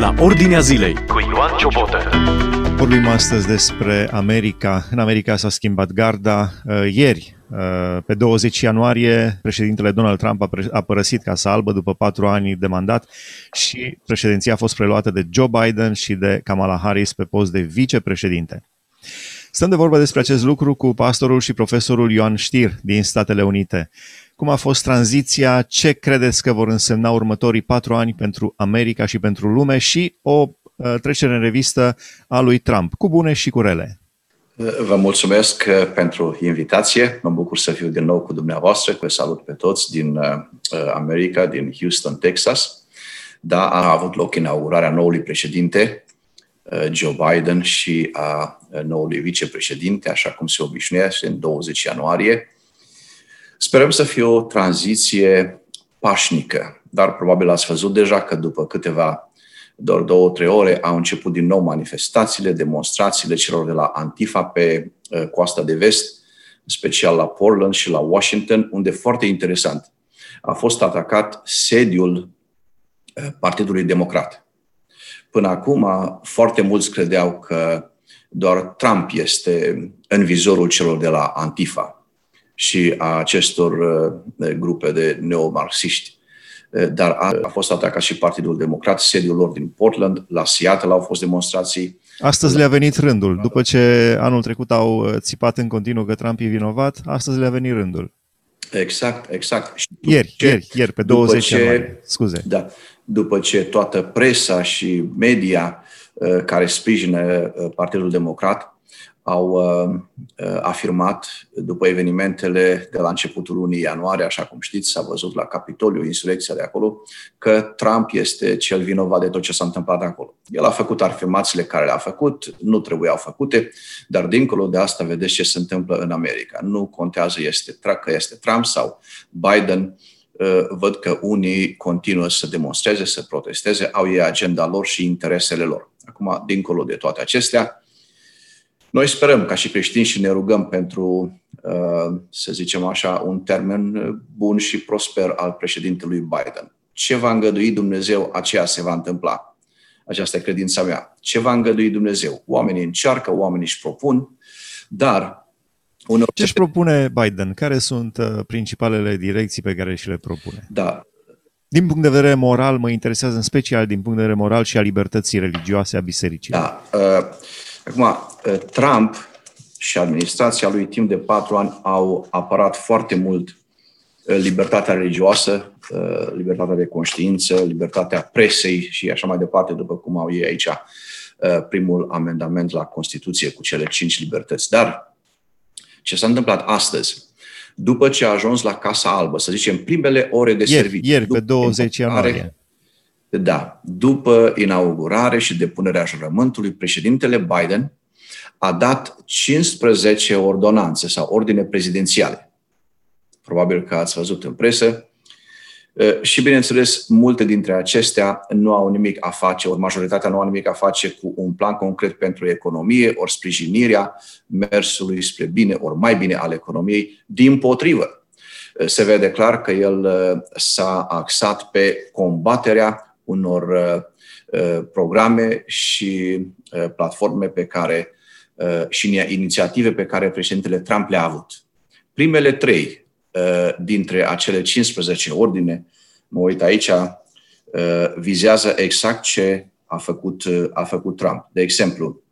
la Ordinea Zilei cu Ioan Ciobotă. Vorbim astăzi despre America. În America s-a schimbat garda. Uh, ieri, uh, pe 20 ianuarie, președintele Donald Trump a părăsit Casa Albă după patru ani de mandat și președinția a fost preluată de Joe Biden și de Kamala Harris pe post de vicepreședinte. Stăm de vorbă despre acest lucru cu pastorul și profesorul Ioan Știr din Statele Unite. Cum a fost tranziția? Ce credeți că vor însemna următorii patru ani pentru America și pentru lume? Și o uh, trecere în revistă a lui Trump, cu bune și cu rele. Vă mulțumesc uh, pentru invitație. Mă bucur să fiu din nou cu dumneavoastră. Vă salut pe toți din uh, America, din Houston, Texas. Da, a avut loc inaugurarea noului președinte, Joe Biden, și a noului vicepreședinte, așa cum se obișnuiește, în 20 ianuarie. Sperăm să fie o tranziție pașnică, dar probabil ați văzut deja că după câteva, doar două, trei ore, au început din nou manifestațiile, demonstrațiile celor de la Antifa pe uh, coasta de vest, special la Portland și la Washington, unde foarte interesant a fost atacat sediul uh, Partidului Democrat. Până acum, foarte mulți credeau că doar Trump este în vizorul celor de la Antifa și a acestor uh, grupe de neomarxiști. Uh, dar a, a fost atacat și Partidul Democrat, sediul lor din Portland, la Seattle au fost demonstrații. Astăzi le-a venit rândul. După ce anul trecut au uh, țipat în continuu că Trump e vinovat, astăzi le-a venit rândul. Exact, exact. Și ieri, ce, ieri, ieri, pe 20 ce, ianuarie. Scuze. Da. După ce toată presa și media uh, care sprijină uh, Partidul Democrat au uh, uh, afirmat după evenimentele de la începutul lunii ianuarie, așa cum știți, s-a văzut la Capitoliu, insurecția de acolo, că Trump este cel vinovat de tot ce s-a întâmplat acolo. El a făcut afirmațiile care le-a făcut, nu trebuiau făcute, dar dincolo de asta vedeți ce se întâmplă în America. Nu contează este, că este Trump sau Biden, uh, văd că unii continuă să demonstreze, să protesteze, au ei agenda lor și interesele lor. Acum, dincolo de toate acestea, noi sperăm ca și creștini și ne rugăm pentru, uh, să zicem așa, un termen bun și prosper al președintelui Biden. Ce va îngădui Dumnezeu, aceea se va întâmpla. Aceasta e credința mea. Ce va îngădui Dumnezeu? Oamenii încearcă, oamenii își propun, dar uneori... Ce își propune Biden? Care sunt uh, principalele direcții pe care și le propune? Da. Din punct de vedere moral, mă interesează în special din punct de vedere moral și a libertății religioase a bisericii. Da. Uh, Acum, uh, Trump și administrația lui timp de patru ani au apărat foarte mult uh, libertatea religioasă, uh, libertatea de conștiință, libertatea presei și așa mai departe, după cum au ei aici primul amendament la Constituție cu cele cinci libertăți. Dar ce s-a întâmplat astăzi, după ce a ajuns la Casa Albă, să zicem, primele ore de ieri, serviciu. Ieri, pe 20 ianuarie. Da, după inaugurare și depunerea jurământului, președintele Biden a dat 15 ordonanțe sau ordine prezidențiale. Probabil că ați văzut în presă. Și, bineînțeles, multe dintre acestea nu au nimic a face, ori majoritatea nu au nimic a face cu un plan concret pentru economie, ori sprijinirea mersului spre bine, ori mai bine al economiei. Din potrivă, se vede clar că el s-a axat pe combaterea unor uh, uh, programe și uh, platforme pe care și inițiative pe care președintele Trump le-a avut. Primele trei dintre acele 15 ordine, mă uit aici, vizează exact ce a făcut, a făcut Trump. De exemplu,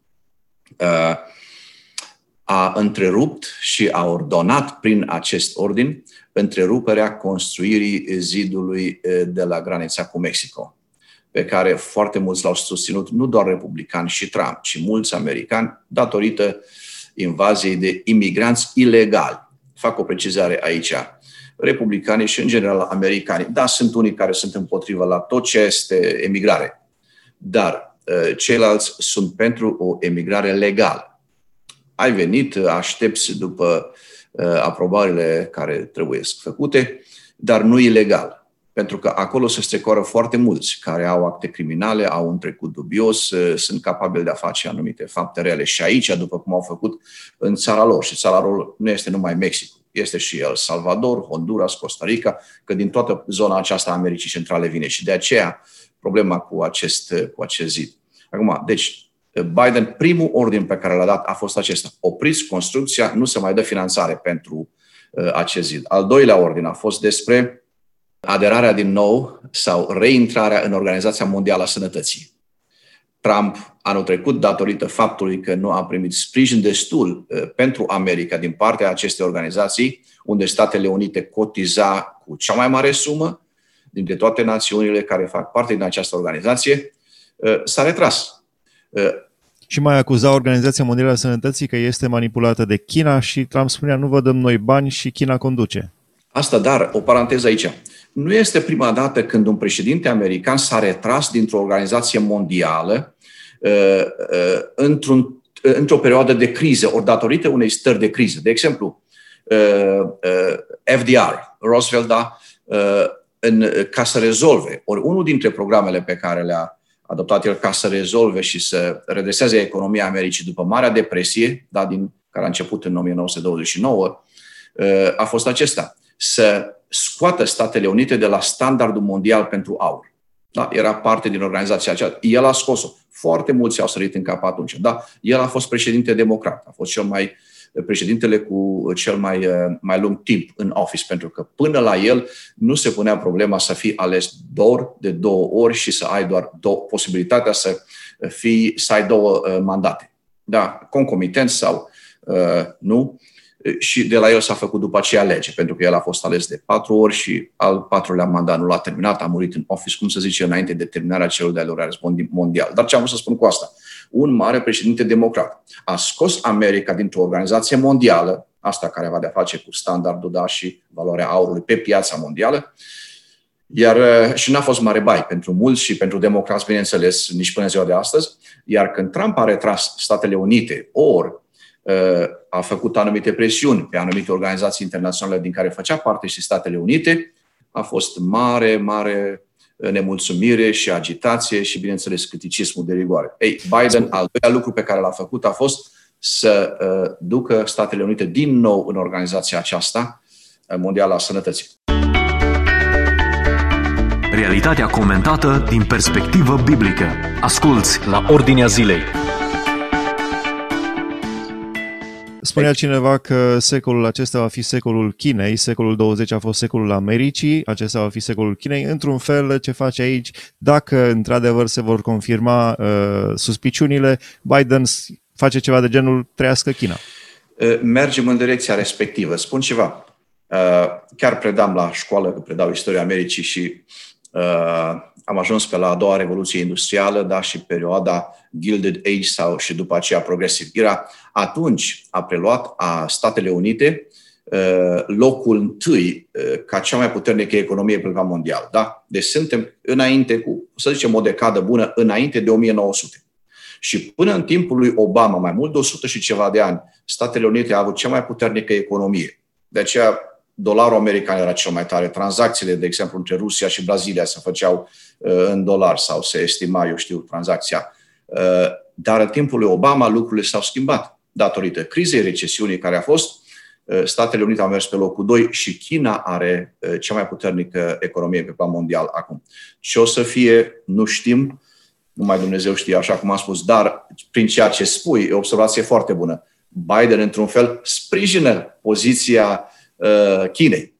a întrerupt și a ordonat prin acest ordin întreruperea construirii zidului de la granița cu Mexico pe care foarte mulți l-au susținut, nu doar republicani și Trump, ci mulți americani, datorită invaziei de imigranți ilegali. Fac o precizare aici. Republicanii și, în general, americani. Da, sunt unii care sunt împotrivă la tot ce este emigrare, dar uh, ceilalți sunt pentru o emigrare legală. Ai venit, aștepți după uh, aprobările care trebuie făcute, dar nu ilegal pentru că acolo se strecoară foarte mulți care au acte criminale, au un trecut dubios, ă, sunt capabili de a face anumite fapte reale și aici, după cum au făcut în țara lor. Și țara lor nu este numai Mexic, este și El Salvador, Honduras, Costa Rica, că din toată zona aceasta a Americii Centrale vine. Și de aceea problema cu acest, cu acest zid. Acum, deci, Biden, primul ordin pe care l-a dat a fost acesta. Opriți construcția, nu se mai dă finanțare pentru uh, acest zid. Al doilea ordin a fost despre aderarea din nou sau reintrarea în Organizația Mondială a Sănătății. Trump anul trecut, datorită faptului că nu a primit sprijin destul uh, pentru America din partea acestei organizații, unde Statele Unite cotiza cu cea mai mare sumă dintre toate națiunile care fac parte din această organizație, uh, s-a retras. Uh, și mai acuza Organizația Mondială a Sănătății că este manipulată de China și Trump spunea nu vă dăm noi bani și China conduce. Asta, dar, o paranteză aici. Nu este prima dată când un președinte american s-a retras dintr-o organizație mondială uh, uh, într-un, uh, într-o perioadă de criză, ori datorită unei stări de criză. De exemplu, uh, uh, FDR, Roosevelt, da, uh, în, ca să rezolve, ori unul dintre programele pe care le-a adoptat el ca să rezolve și să redreseze economia Americii după Marea Depresie, da, din, care a început în 1929, uh, a fost acesta, să scoată Statele Unite de la standardul mondial pentru aur. Da, era parte din organizația aceea. El a scos-o. Foarte mulți au sărit în cap atunci. Da, el a fost președinte democrat. A fost cel mai președintele cu cel mai, mai lung timp în office, pentru că până la el nu se punea problema să fii ales doar de două ori și să ai doar două, posibilitatea să, fii, să ai două uh, mandate. Da, concomitent sau uh, nu și de la el s-a făcut după aceea lege, pentru că el a fost ales de patru ori și al patrulea mandat nu l-a terminat, a murit în office, cum să zice, înainte de terminarea celor de-al război mondial. Dar ce am vrut să spun cu asta? Un mare președinte democrat a scos America dintr-o organizație mondială, asta care avea de-a face cu standardul da, și valoarea aurului pe piața mondială, iar și n-a fost mare bai pentru mulți și pentru democrați, bineînțeles, nici până ziua de astăzi. Iar când Trump a retras Statele Unite, ori Uh, a făcut anumite presiuni pe anumite organizații internaționale din care făcea parte și Statele Unite, a fost mare, mare uh, nemulțumire și agitație și, bineînțeles, criticismul de rigoare. Ei, Biden, al doilea lucru pe care l-a făcut a fost să uh, ducă Statele Unite din nou în organizația aceasta mondială a sănătății. Realitatea comentată din perspectivă biblică. Asculți la Ordinea Zilei. Spunea cineva că secolul acesta va fi secolul Chinei, secolul 20 a fost secolul Americii, acesta va fi secolul Chinei. Într-un fel, ce face aici, dacă într-adevăr se vor confirma uh, suspiciunile, Biden face ceva de genul trăiască China. Uh, mergem în direcția respectivă. Spun ceva. Uh, chiar predam la școală, că predau istoria Americii și uh, am ajuns pe la a doua revoluție industrială, da, și perioada Gilded Age sau și după aceea progresiv. Era atunci a preluat a Statele Unite uh, locul întâi uh, ca cea mai puternică economie pe plan mondial. Da? Deci suntem înainte cu, să zicem, o decadă bună, înainte de 1900. Și până în timpul lui Obama, mai mult de 100 și ceva de ani, Statele Unite au avut cea mai puternică economie. De aceea dolarul american era cel mai tare. Tranzacțiile, de exemplu, între Rusia și Brazilia se făceau uh, în dolar sau se estima, eu știu, tranzacția. Uh, dar în timpul lui Obama lucrurile s-au schimbat datorită crizei, recesiunii care a fost. Uh, Statele Unite au mers pe locul 2 și China are cea mai puternică economie pe plan mondial acum. Ce o să fie, nu știm, numai Dumnezeu știe, așa cum am spus, dar prin ceea ce spui, e o observație foarte bună. Biden, într-un fel, sprijină poziția Uh, Chinei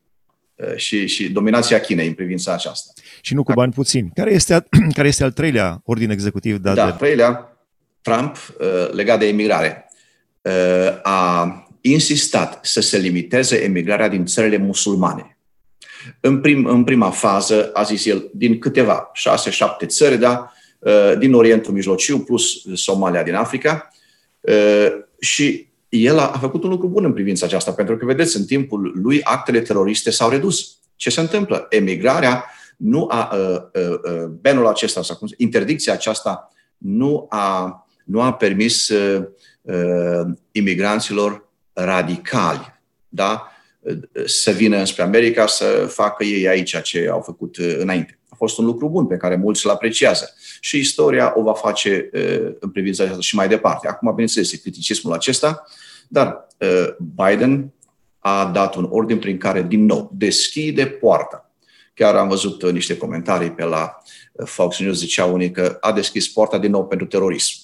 uh, și, și dominația Chinei în privința aceasta. Și nu cu bani puțini. Care este, care este al treilea ordin executiv dat da, de... al treilea, Trump, uh, legat de emigrare, a insistat să se limiteze emigrarea din țările musulmane. În, prim, în prima fază, a zis el, din câteva, șase, șapte țări, da, din Orientul Mijlociu, plus Somalia din Africa, și el a, a făcut un lucru bun în privința aceasta, pentru că, vedeți, în timpul lui actele teroriste s-au redus. Ce se întâmplă? Emigrarea nu a, uh, uh, uh, benul acesta, sau cum, interdicția aceasta nu a, nu a permis uh, uh, imigranților radicali, da? să vină spre America să facă ei aici ce au făcut uh, înainte. A fost un lucru bun pe care mulți îl apreciază. Și istoria o va face uh, în privința aceasta și mai departe. Acum, bineînțeles, criticismul acesta, dar uh, Biden a dat un ordin prin care, din nou, deschide poarta Chiar am văzut niște comentarii pe la Fox News, zicea unii că a deschis porta din nou pentru terorism.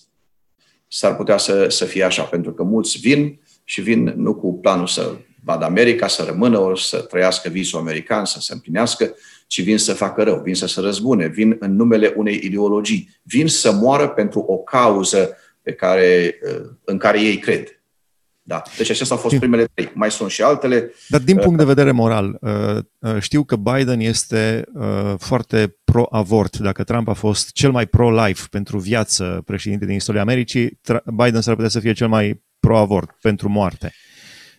S-ar putea să, să fie așa, pentru că mulți vin și vin nu cu planul să vadă America, să rămână, ori să trăiască visul american, să se împlinească, ci vin să facă rău, vin să se răzbune, vin în numele unei ideologii, vin să moară pentru o cauză pe care, în care ei cred. Da. Deci acestea au fost primele trei. Mai sunt și altele. Dar din punct de vedere moral, uh, uh, știu că Biden este uh, foarte pro-avort. Dacă Trump a fost cel mai pro-life pentru viață președinte din istoria Americii, Biden s-ar putea să fie cel mai pro-avort pentru moarte.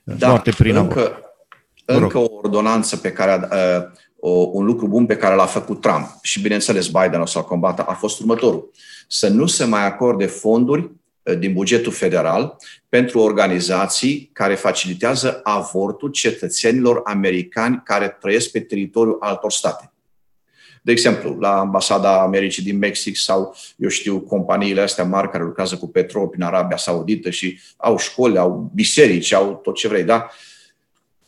Da, moarte prin încă, avort. încă o ordonanță pe care a, o, un lucru bun pe care l-a făcut Trump și bineînțeles Biden o să-l combată a fost următorul. Să nu se mai acorde fonduri Uh, din bugetul federal pentru organizații care facilitează avortul cetățenilor americani care trăiesc pe teritoriul altor state. De exemplu, la ambasada Americii din Mexic sau, eu știu, companiile astea mari care lucrează cu petrol prin Arabia Saudită și au școli, au biserici, au tot ce vrei, da?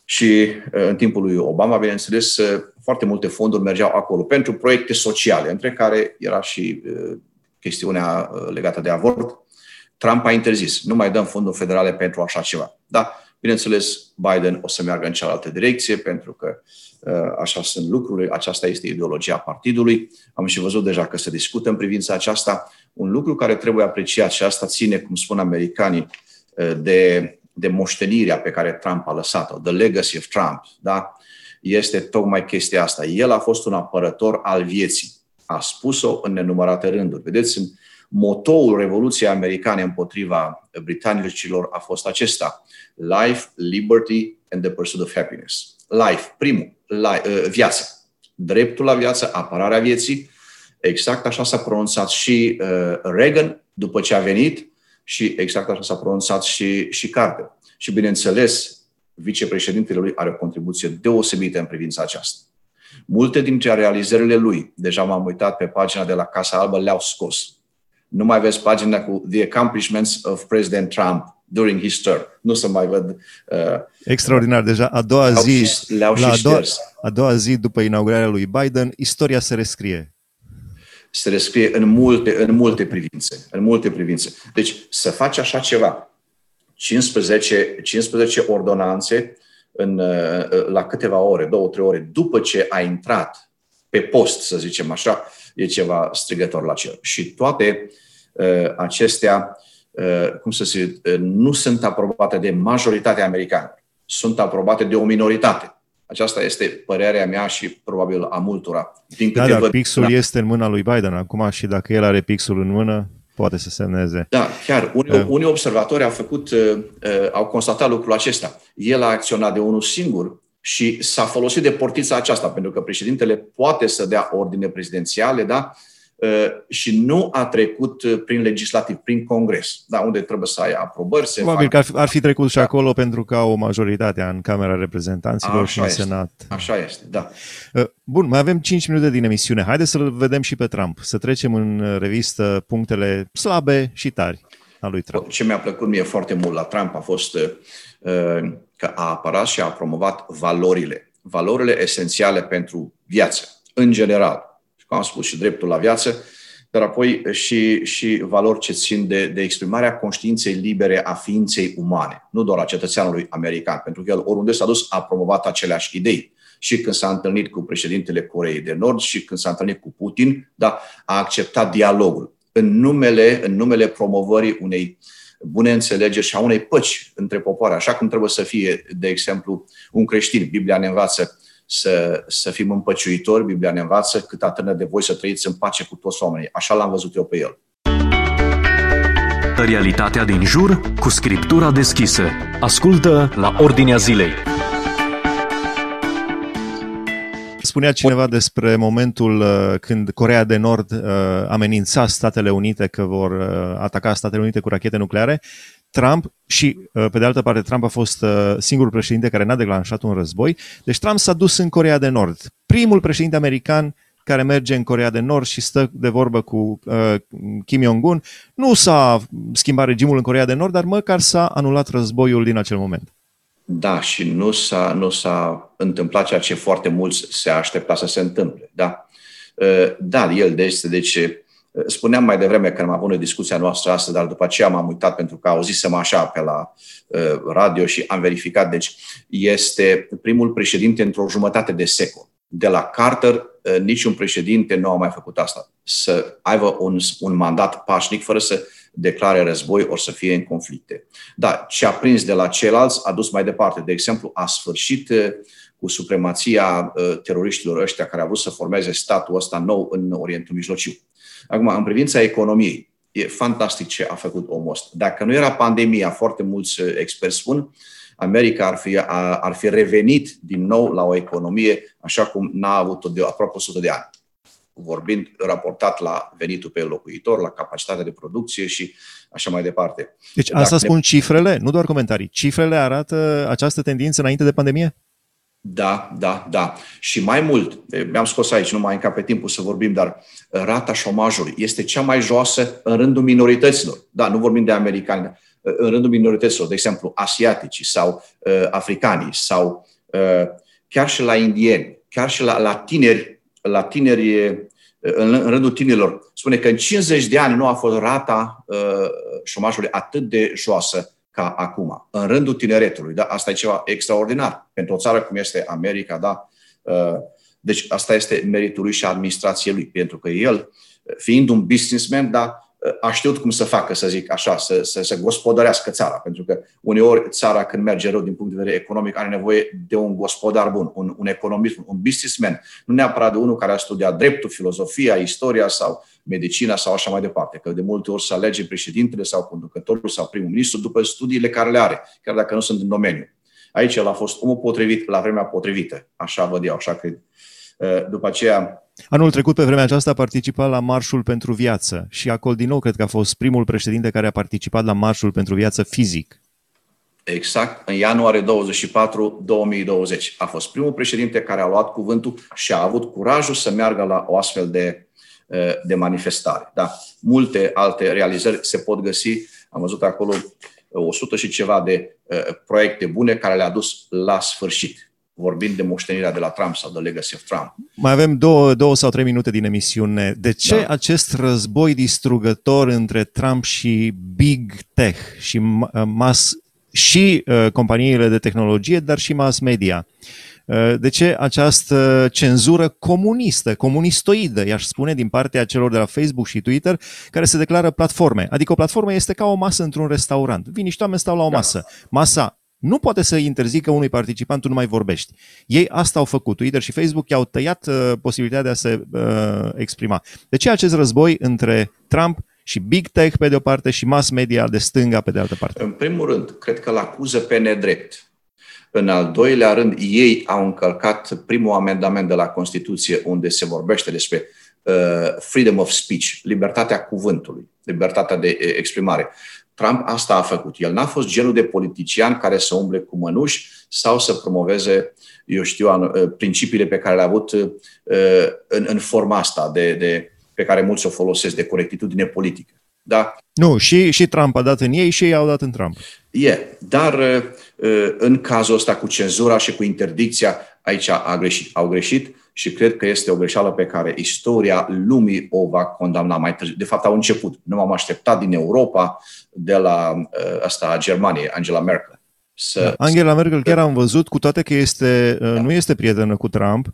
Și uh, în timpul lui Obama, bineînțeles, uh, foarte multe fonduri mergeau acolo pentru proiecte sociale, între care era și chestiunea legată de avort Trump a interzis. Nu mai dăm fonduri federale pentru așa ceva. Da, bineînțeles, Biden o să meargă în cealaltă direcție pentru că uh, așa sunt lucrurile, aceasta este ideologia partidului. Am și văzut deja că se discută în privința aceasta. Un lucru care trebuie apreciat și asta ține, cum spun americanii, uh, de, de moștenirea pe care Trump a lăsat-o, the legacy of Trump, da? este tocmai chestia asta. El a fost un apărător al vieții. A spus-o în nenumărate rânduri. Vedeți, în motoul Revoluției Americane împotriva britanicilor a fost acesta. Life, liberty and the pursuit of happiness. Life, primul, life, uh, viața. Dreptul la viață, apărarea vieții. Exact așa s-a pronunțat și uh, Reagan după ce a venit și exact așa s-a pronunțat și, și Carter. Și bineînțeles, vicepreședintele lui are o contribuție deosebită în privința aceasta. Multe dintre realizările lui, deja m-am uitat pe pagina de la Casa Albă, le-au scos nu mai vezi pagina cu The Accomplishments of President Trump during his term. Nu să mai văd. Uh, Extraordinar. Deja a doua le-au zi, și, le-au la a, doua, a doua zi după inaugurarea lui Biden, istoria se rescrie. Se rescrie în multe, în multe privințe. În multe privințe. Deci să faci așa ceva, 15, 15 ordonanțe în, uh, la câteva ore, două, trei ore, după ce a intrat pe post, să zicem așa, e ceva strigător la cer. Și toate uh, acestea, uh, cum să zic, uh, nu sunt aprobate de majoritatea americană, sunt aprobate de o minoritate. Aceasta este părerea mea și probabil a multora. Din da, dar văd, pixul da. este în mâna lui Biden acum și dacă el are pixul în mână, poate să semneze. Da, chiar. Unii, uh. unii observatori au făcut, uh, au constatat lucrul acesta. El a acționat de unul singur și s-a folosit de portița aceasta, pentru că președintele poate să dea ordine prezidențiale, da? Uh, și nu a trecut uh, prin legislativ, prin Congres, da, unde trebuie să ai aprobări. Se Probabil fac... că ar fi, ar fi trecut și da. acolo pentru că au o majoritate în Camera Reprezentanților Așa și în este. Senat. Așa este, da. Uh, bun, mai avem 5 minute din emisiune. Haideți să-l vedem și pe Trump, să trecem în revistă punctele slabe și tari a lui Trump. Ce mi-a plăcut mie foarte mult la Trump a fost că a apărat și a promovat valorile, valorile esențiale pentru viață, în general. Cum am spus, și dreptul la viață, dar apoi și, și valori ce țin de, de exprimarea conștiinței libere a ființei umane, nu doar a cetățeanului american, pentru că el oriunde s-a dus a promovat aceleași idei. Și când s-a întâlnit cu președintele Coreei de Nord și când s-a întâlnit cu Putin, da, a acceptat dialogul în numele, în numele promovării unei uh, bune înțelegeri și a unei păci între popoare, așa cum trebuie să fie, de exemplu, un creștin. Biblia ne învață să, să fim împăciuitori, Biblia ne învață cât atârnă de voi să trăiți în pace cu toți oamenii. Așa l-am văzut eu pe el. Realitatea din jur cu scriptura deschisă. Ascultă la Ordinea Zilei. Spunea cineva despre momentul uh, când Corea de Nord uh, amenința Statele Unite că vor uh, ataca Statele Unite cu rachete nucleare. Trump și, pe de altă parte, Trump a fost singurul președinte care n-a declanșat un război. Deci Trump s-a dus în Corea de Nord. Primul președinte american care merge în Corea de Nord și stă de vorbă cu uh, Kim Jong-un. Nu s-a schimbat regimul în Corea de Nord, dar măcar s-a anulat războiul din acel moment. Da, și nu s-a, nu s-a întâmplat ceea ce foarte mulți se aștepta să se întâmple. Da, uh, da el este, deci uh, spuneam mai devreme că am avut o discuția noastră astăzi, dar după aceea m-am uitat pentru că auzisem așa pe la uh, radio și am verificat. Deci este primul președinte într-o jumătate de secol. De la Carter, niciun președinte nu a mai făcut asta. Să aibă un, un mandat pașnic fără să declare război ori să fie în conflicte. Da, ce a prins de la ceilalți a dus mai departe. De exemplu, a sfârșit uh, cu supremația uh, teroriștilor ăștia care au vrut să formeze statul ăsta nou în Orientul Mijlociu. Acum, în privința economiei, e fantastic ce a făcut omul ăsta. Dacă nu era pandemia, foarte mulți uh, experți spun, America ar fi, ar fi revenit din nou la o economie așa cum n-a avut-o de aproape 100 de ani vorbind raportat la venitul pe locuitor, la capacitatea de producție și așa mai departe. Deci asta Dacă spun ne... cifrele, nu doar comentarii. Cifrele arată această tendință înainte de pandemie? Da, da, da. Și mai mult, mi-am scos aici, nu mai încă pe timpul să vorbim, dar rata șomajului este cea mai joasă în rândul minorităților. Da, nu vorbim de americani, în rândul minorităților, de exemplu, asiatici sau uh, africanii sau uh, chiar și la indieni, chiar și la, la tineri la tineri, în, în rândul tinerilor, spune că în 50 de ani nu a fost rata uh, șomajului atât de joasă ca acum, în rândul tineretului. Da? Asta e ceva extraordinar pentru o țară cum este America. Da? Uh, deci asta este meritul lui și administrației lui, pentru că el, fiind un businessman, da, a știut cum să facă, să zic așa, să, să, să gospodărească țara. Pentru că uneori țara, când merge rău din punct de vedere economic, are nevoie de un gospodar bun, un, un economist, un businessman. Nu neapărat de unul care a studiat dreptul, filozofia, istoria sau medicina sau așa mai departe. Că de multe ori se alege președintele sau conducătorul sau primul ministru după studiile care le are, chiar dacă nu sunt în domeniu. Aici el a fost omul potrivit la vremea potrivită. Așa văd eu, așa cred. După aceea, Anul trecut, pe vremea aceasta, a participat la Marșul pentru Viață și acolo, din nou, cred că a fost primul președinte care a participat la Marșul pentru Viață fizic. Exact, în ianuarie 24, 2020. A fost primul președinte care a luat cuvântul și a avut curajul să meargă la o astfel de, eh, de manifestare. Da. Multe alte realizări se pot găsi. Am văzut acolo 100 și ceva de uh, proiecte bune care le-a dus la sfârșit vorbind de moștenirea de la Trump sau de legacy of Trump. Mai avem două, două sau trei minute din emisiune. De ce da. acest război distrugător între Trump și Big Tech și mass, și uh, companiile de tehnologie, dar și mass media? Uh, de ce această cenzură comunistă, comunistoidă, i-aș spune, din partea celor de la Facebook și Twitter, care se declară platforme? Adică o platformă este ca o masă într-un restaurant. Vin niște oameni, stau la o da. masă. Masa nu poate să interzică unui participant, tu nu mai vorbești. Ei asta au făcut. Twitter și Facebook i-au tăiat uh, posibilitatea de a se uh, exprima. De ce acest război între Trump și Big Tech pe de o parte și mass media de stânga pe de altă parte? În primul rând, cred că îl acuză pe nedrept. În al doilea rând, ei au încălcat primul amendament de la Constituție unde se vorbește despre uh, freedom of speech, libertatea cuvântului, libertatea de exprimare. Trump asta a făcut. El n-a fost genul de politician care să umble cu mănuși sau să promoveze, eu știu, uh, principiile pe care le-a avut uh, în, în forma asta de, de, pe care mulți o folosesc de corectitudine politică. Da? Nu, și, și Trump a dat în ei și ei au dat în Trump. E, dar uh, în cazul ăsta cu cenzura și cu interdicția, aici a greșit. Au greșit și cred că este o greșeală pe care istoria lumii o va condamna mai târziu. De fapt, au început. Nu m-am așteptat din Europa, de la uh, asta a Germaniei, Angela Merkel. Să, da, Angela Merkel chiar am văzut, cu toate că este, uh, da. nu este prietenă cu Trump, uh,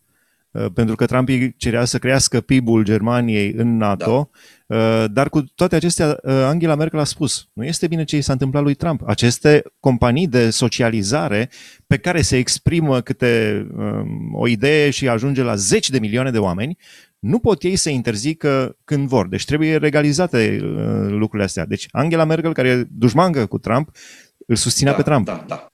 pentru că Trump îi cerea să crească PIB-ul Germaniei în NATO, da. Uh, dar cu toate acestea, uh, Angela Merkel a spus, nu este bine ce i s-a întâmplat lui Trump. Aceste companii de socializare pe care se exprimă câte um, o idee și ajunge la zeci de milioane de oameni, nu pot ei să interzică când vor. Deci trebuie regalizate uh, lucrurile astea. Deci Angela Merkel, care e dușmancă cu Trump, îl susținea da, pe Trump. Da, da.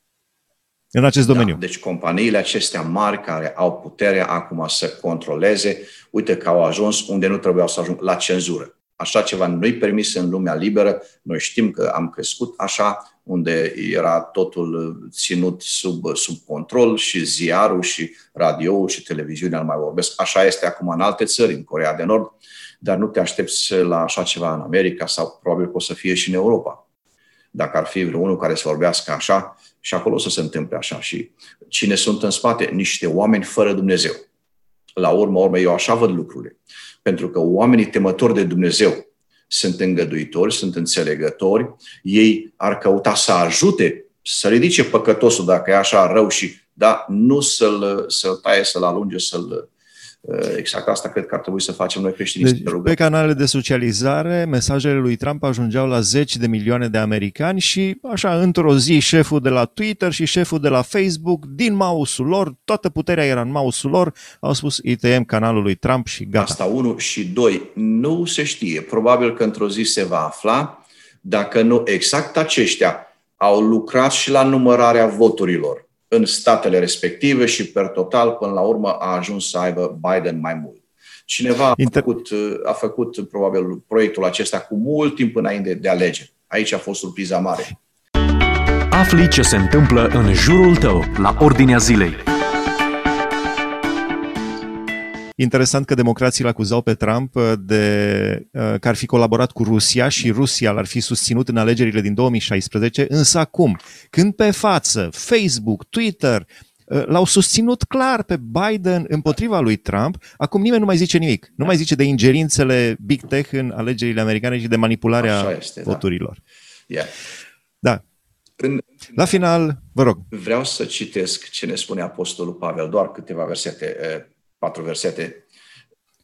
În acest da, domeniu. deci companiile acestea mari care au puterea acum să controleze, uite că au ajuns unde nu trebuiau să ajung, la cenzură. Așa ceva nu-i permis în lumea liberă. Noi știm că am crescut așa, unde era totul ținut sub, sub control și ziarul și radio și televiziunea, nu mai vorbesc. Așa este acum în alte țări, în Corea de Nord, dar nu te aștepți la așa ceva în America sau probabil că o să fie și în Europa. dacă ar fi vreunul care să vorbească așa, și acolo să se întâmple așa. Și cine sunt în spate? Niște oameni fără Dumnezeu. La urmă, urmă, eu așa văd lucrurile. Pentru că oamenii temători de Dumnezeu sunt îngăduitori, sunt înțelegători, ei ar căuta să ajute, să ridice păcătosul dacă e așa rău și, da, nu să-l, să-l taie, să-l alunge, să-l Eh, exact asta cred că ar trebui să facem noi creștini. Deci, pe canalele de socializare, mesajele lui Trump ajungeau la zeci de milioane de americani și, așa, într-o zi, șeful de la Twitter și șeful de la Facebook, din mouse-ul lor, toată puterea era în mouse-ul lor, au spus ITM canalul lui Trump și gata. Asta unul și doi, nu se știe. Probabil că într-o zi se va afla dacă nu exact aceștia au lucrat și la numărarea voturilor în statele respective și per total, până la urmă, a ajuns să aibă Biden mai mult. Cineva a făcut, a făcut probabil proiectul acesta cu mult timp înainte de alegeri. Aici a fost surpriza mare. Afli ce se întâmplă în jurul tău, la ordinea zilei. Interesant că democrații l acuzau pe Trump uh, de uh, că ar fi colaborat cu Rusia și Rusia l-ar fi susținut în alegerile din 2016, însă acum, când pe față Facebook, Twitter uh, l-au susținut clar pe Biden împotriva lui Trump, acum nimeni nu mai zice nimic. Nu mai zice de ingerințele Big Tech în alegerile americane și de manipularea este, da. voturilor. Da. Yeah. da. În, La final, vă rog. Vreau să citesc ce ne spune Apostolul Pavel, doar câteva versete patru versete.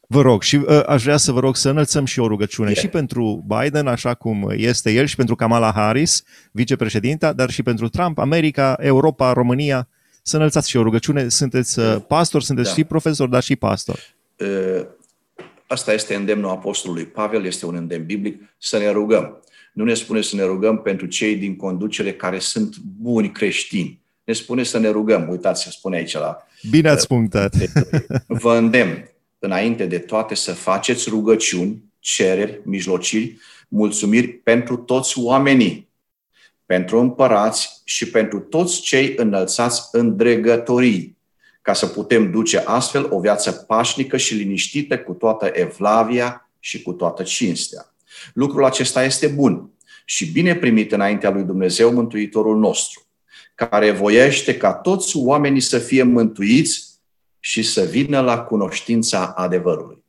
Vă rog, și uh, aș vrea să vă rog să înălțăm și o rugăciune yeah. și pentru Biden, așa cum este el, și pentru Kamala Harris, vicepreședinta, dar și pentru Trump, America, Europa, România. Să înălțați și o rugăciune. Sunteți uh, pastor, sunteți da. și profesor, dar și pastor. Uh, asta este îndemnul Apostolului Pavel, este un îndemn biblic, să ne rugăm. Nu ne spune să ne rugăm pentru cei din conducere care sunt buni creștini. Ne spune să ne rugăm. Uitați, se spune aici la Bine ați punctat. Vă îndemn, înainte de toate, să faceți rugăciuni, cereri, mijlociri, mulțumiri pentru toți oamenii, pentru împărați și pentru toți cei înălțați în dregătorii, ca să putem duce astfel o viață pașnică și liniștită cu toată evlavia și cu toată cinstea. Lucrul acesta este bun și bine primit înaintea lui Dumnezeu Mântuitorul nostru care voiește ca toți oamenii să fie mântuiți și să vină la cunoștința adevărului.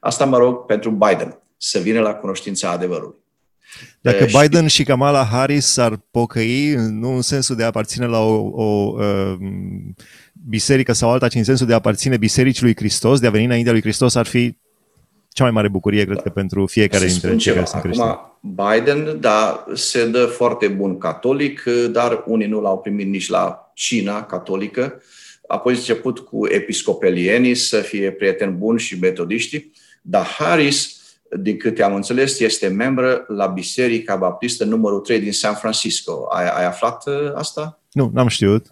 Asta mă rog pentru Biden, să vină la cunoștința adevărului. Dacă uh, Biden și Kamala Harris s-ar pocăi, nu în sensul de a aparține la o, o uh, biserică sau alta, ci în sensul de a aparține Bisericii lui Hristos, de a veni înaintea lui Hristos, ar fi cea mai mare bucurie, cred că, pentru fiecare dintre cei care sunt creștini. Biden, da, se dă foarte bun catolic, dar unii nu l-au primit nici la China catolică. Apoi a început cu episcopelienii să fie prieteni buni și metodiști, dar Harris, din câte am înțeles, este membră la Biserica Baptistă numărul 3 din San Francisco. Ai, ai aflat uh, asta? Nu, n-am știut.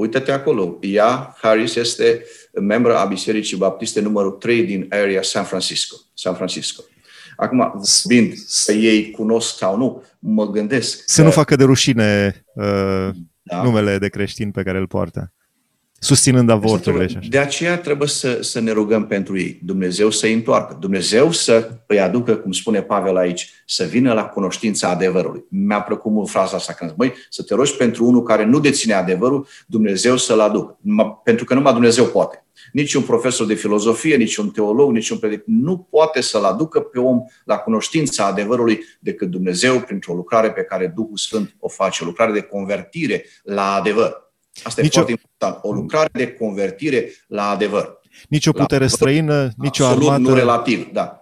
Uită-te acolo. Ea, Harris, este membru a Bisericii Baptiste numărul 3 din area San Francisco. San Francisco. Acum, vorbind că ei cunosc sau nu, mă gândesc Să că... nu facă de rușine uh, da. numele de creștin pe care îl poartă susținând avorturile și așa. De aceea trebuie să, să ne rugăm pentru ei. Dumnezeu să-i întoarcă. Dumnezeu să îi aducă, cum spune Pavel aici, să vină la cunoștința adevărului. Mi-a plăcut mult fraza asta când zic, să te rogi pentru unul care nu deține adevărul, Dumnezeu să-l aducă. Pentru că numai Dumnezeu poate. Nici un profesor de filozofie, nici un teolog, nici un predic nu poate să-l aducă pe om la cunoștința adevărului decât Dumnezeu printr-o lucrare pe care Duhul Sfânt o face, o lucrare de convertire la adevăr. Asta nici e foarte important. O lucrare de convertire la adevăr. Nici o putere la străină, nici o armată... nu relativ, da.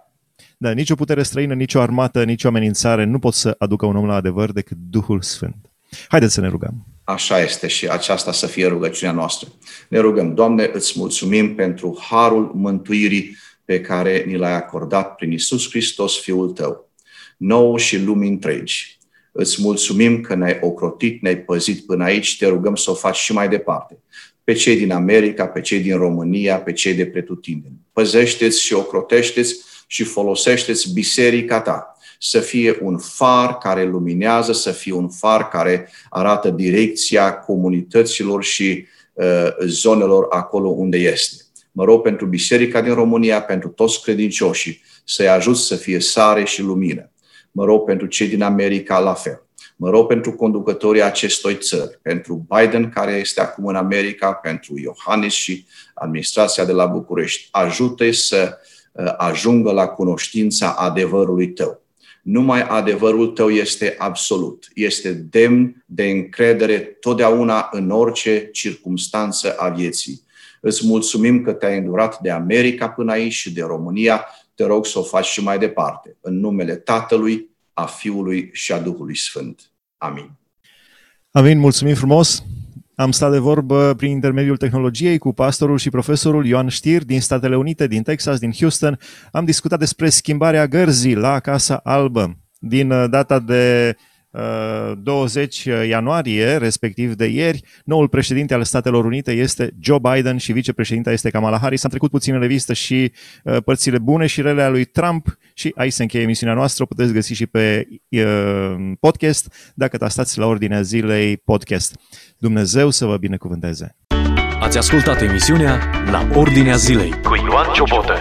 Da, nici o putere străină, nici o armată, nici o amenințare nu pot să aducă un om la adevăr decât Duhul Sfânt. Haideți să ne rugăm. Așa este și aceasta să fie rugăciunea noastră. Ne rugăm, Doamne, îți mulțumim pentru harul mântuirii pe care ni l-ai acordat prin Isus Hristos, Fiul Tău, nou și lumii întregi. Îți mulțumim că ne-ai ocrotit, ne-ai păzit până aici, te rugăm să o faci și mai departe. Pe cei din America, pe cei din România, pe cei de pretutindeni. Păzește-ți și ocrotește-ți și folosește-ți biserica ta să fie un far care luminează, să fie un far care arată direcția comunităților și uh, zonelor acolo unde este. Mă rog pentru Biserica din România, pentru toți credincioșii, să-i ajut să fie sare și lumină. Mă rog pentru cei din America la fel. Mă rog pentru conducătorii acestui țări, pentru Biden, care este acum în America, pentru Iohannis și administrația de la București. Ajută să uh, ajungă la cunoștința adevărului tău. Numai adevărul tău este absolut, este demn de încredere totdeauna în orice circumstanță a vieții. Îți mulțumim că te-ai îndurat de America până aici și de România. Te rog să o faci și mai departe. În numele Tatălui, a Fiului și a Duhului Sfânt. Amin. Amin, mulțumim frumos! Am stat de vorbă prin intermediul tehnologiei cu pastorul și profesorul Ioan Știr din Statele Unite, din Texas, din Houston. Am discutat despre schimbarea gărzii la Casa Albă. Din uh, data de 20 uh, ianuarie, respectiv de ieri, noul președinte al Statelor Unite este Joe Biden și vicepreședinta este Kamala Harris. Am trecut puțin în revistă și uh, părțile bune și rele a lui Trump și aici se încheie emisiunea noastră. O puteți găsi și pe uh, podcast dacă tastați la ordinea zilei podcast. Dumnezeu să vă binecuvânteze! Ați ascultat emisiunea La Ordinea Zilei cu Ioan Ciobotă.